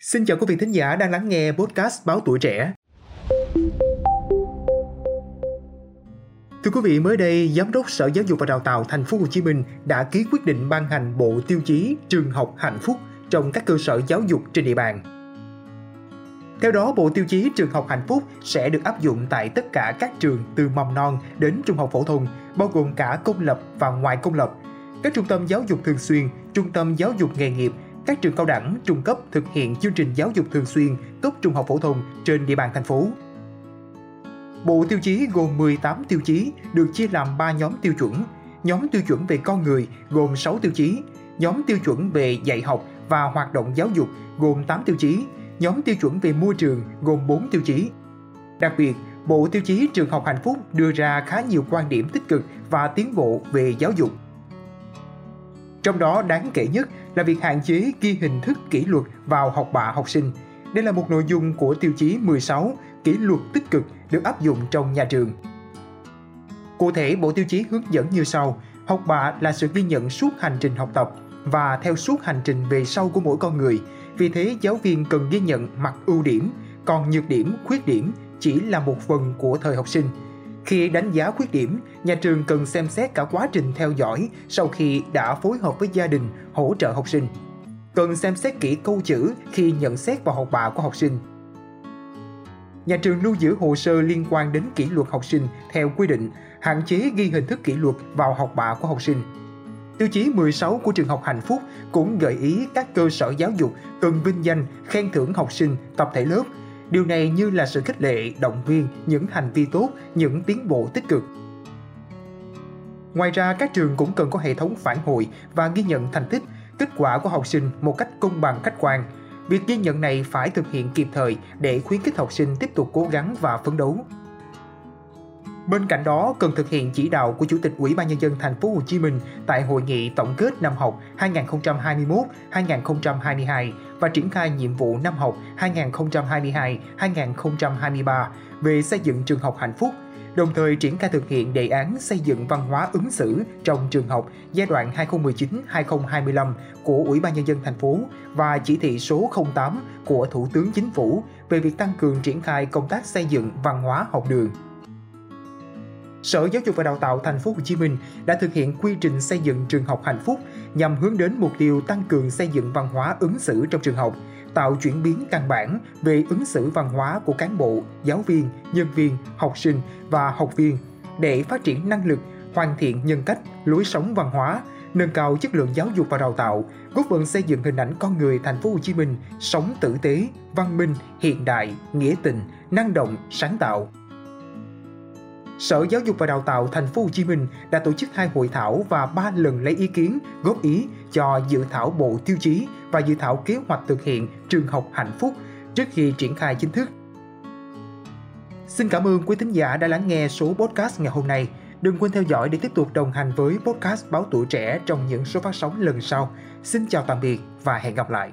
Xin chào quý vị thính giả đang lắng nghe podcast Báo Tuổi Trẻ. Thưa quý vị, mới đây, Giám đốc Sở Giáo dục và Đào tạo Thành phố Hồ Chí Minh đã ký quyết định ban hành bộ tiêu chí trường học hạnh phúc trong các cơ sở giáo dục trên địa bàn. Theo đó, bộ tiêu chí trường học hạnh phúc sẽ được áp dụng tại tất cả các trường từ mầm non đến trung học phổ thông, bao gồm cả công lập và ngoài công lập, các trung tâm giáo dục thường xuyên, trung tâm giáo dục nghề nghiệp, các trường cao đẳng, trung cấp thực hiện chương trình giáo dục thường xuyên cấp trung học phổ thông trên địa bàn thành phố. Bộ tiêu chí gồm 18 tiêu chí được chia làm 3 nhóm tiêu chuẩn. Nhóm tiêu chuẩn về con người gồm 6 tiêu chí, nhóm tiêu chuẩn về dạy học và hoạt động giáo dục gồm 8 tiêu chí, nhóm tiêu chuẩn về môi trường gồm 4 tiêu chí. Đặc biệt, Bộ tiêu chí trường học hạnh phúc đưa ra khá nhiều quan điểm tích cực và tiến bộ về giáo dục. Trong đó đáng kể nhất là việc hạn chế ghi hình thức kỷ luật vào học bạ học sinh. Đây là một nội dung của tiêu chí 16 kỷ luật tích cực được áp dụng trong nhà trường. Cụ thể, Bộ Tiêu chí hướng dẫn như sau. Học bạ là sự ghi nhận suốt hành trình học tập và theo suốt hành trình về sau của mỗi con người. Vì thế, giáo viên cần ghi nhận mặt ưu điểm, còn nhược điểm, khuyết điểm chỉ là một phần của thời học sinh. Khi đánh giá khuyết điểm, nhà trường cần xem xét cả quá trình theo dõi sau khi đã phối hợp với gia đình hỗ trợ học sinh. Cần xem xét kỹ câu chữ khi nhận xét vào học bạ của học sinh. Nhà trường lưu giữ hồ sơ liên quan đến kỷ luật học sinh theo quy định, hạn chế ghi hình thức kỷ luật vào học bạ của học sinh. Tiêu chí 16 của trường học hạnh phúc cũng gợi ý các cơ sở giáo dục cần vinh danh, khen thưởng học sinh, tập thể lớp. Điều này như là sự khích lệ, động viên những hành vi tốt, những tiến bộ tích cực. Ngoài ra, các trường cũng cần có hệ thống phản hồi và ghi nhận thành tích, kết quả của học sinh một cách công bằng khách quan. Việc ghi nhận này phải thực hiện kịp thời để khuyến khích học sinh tiếp tục cố gắng và phấn đấu. Bên cạnh đó, cần thực hiện chỉ đạo của Chủ tịch Ủy ban nhân dân thành phố Hồ Chí Minh tại hội nghị tổng kết năm học 2021-2022 và triển khai nhiệm vụ năm học 2022-2023 về xây dựng trường học hạnh phúc, đồng thời triển khai thực hiện đề án xây dựng văn hóa ứng xử trong trường học giai đoạn 2019-2025 của Ủy ban nhân dân thành phố và chỉ thị số 08 của Thủ tướng Chính phủ về việc tăng cường triển khai công tác xây dựng văn hóa học đường. Sở Giáo dục và Đào tạo Thành phố Hồ Chí Minh đã thực hiện quy trình xây dựng trường học hạnh phúc nhằm hướng đến mục tiêu tăng cường xây dựng văn hóa ứng xử trong trường học, tạo chuyển biến căn bản về ứng xử văn hóa của cán bộ, giáo viên, nhân viên, học sinh và học viên để phát triển năng lực, hoàn thiện nhân cách, lối sống văn hóa, nâng cao chất lượng giáo dục và đào tạo, góp phần xây dựng hình ảnh con người thành phố Hồ Chí Minh sống tử tế, văn minh, hiện đại, nghĩa tình, năng động, sáng tạo. Sở Giáo dục và Đào tạo Thành phố Hồ Chí Minh đã tổ chức hai hội thảo và ba lần lấy ý kiến, góp ý cho dự thảo bộ tiêu chí và dự thảo kế hoạch thực hiện trường học hạnh phúc trước khi triển khai chính thức. Xin cảm ơn quý thính giả đã lắng nghe số podcast ngày hôm nay. Đừng quên theo dõi để tiếp tục đồng hành với podcast Báo Tuổi Trẻ trong những số phát sóng lần sau. Xin chào tạm biệt và hẹn gặp lại.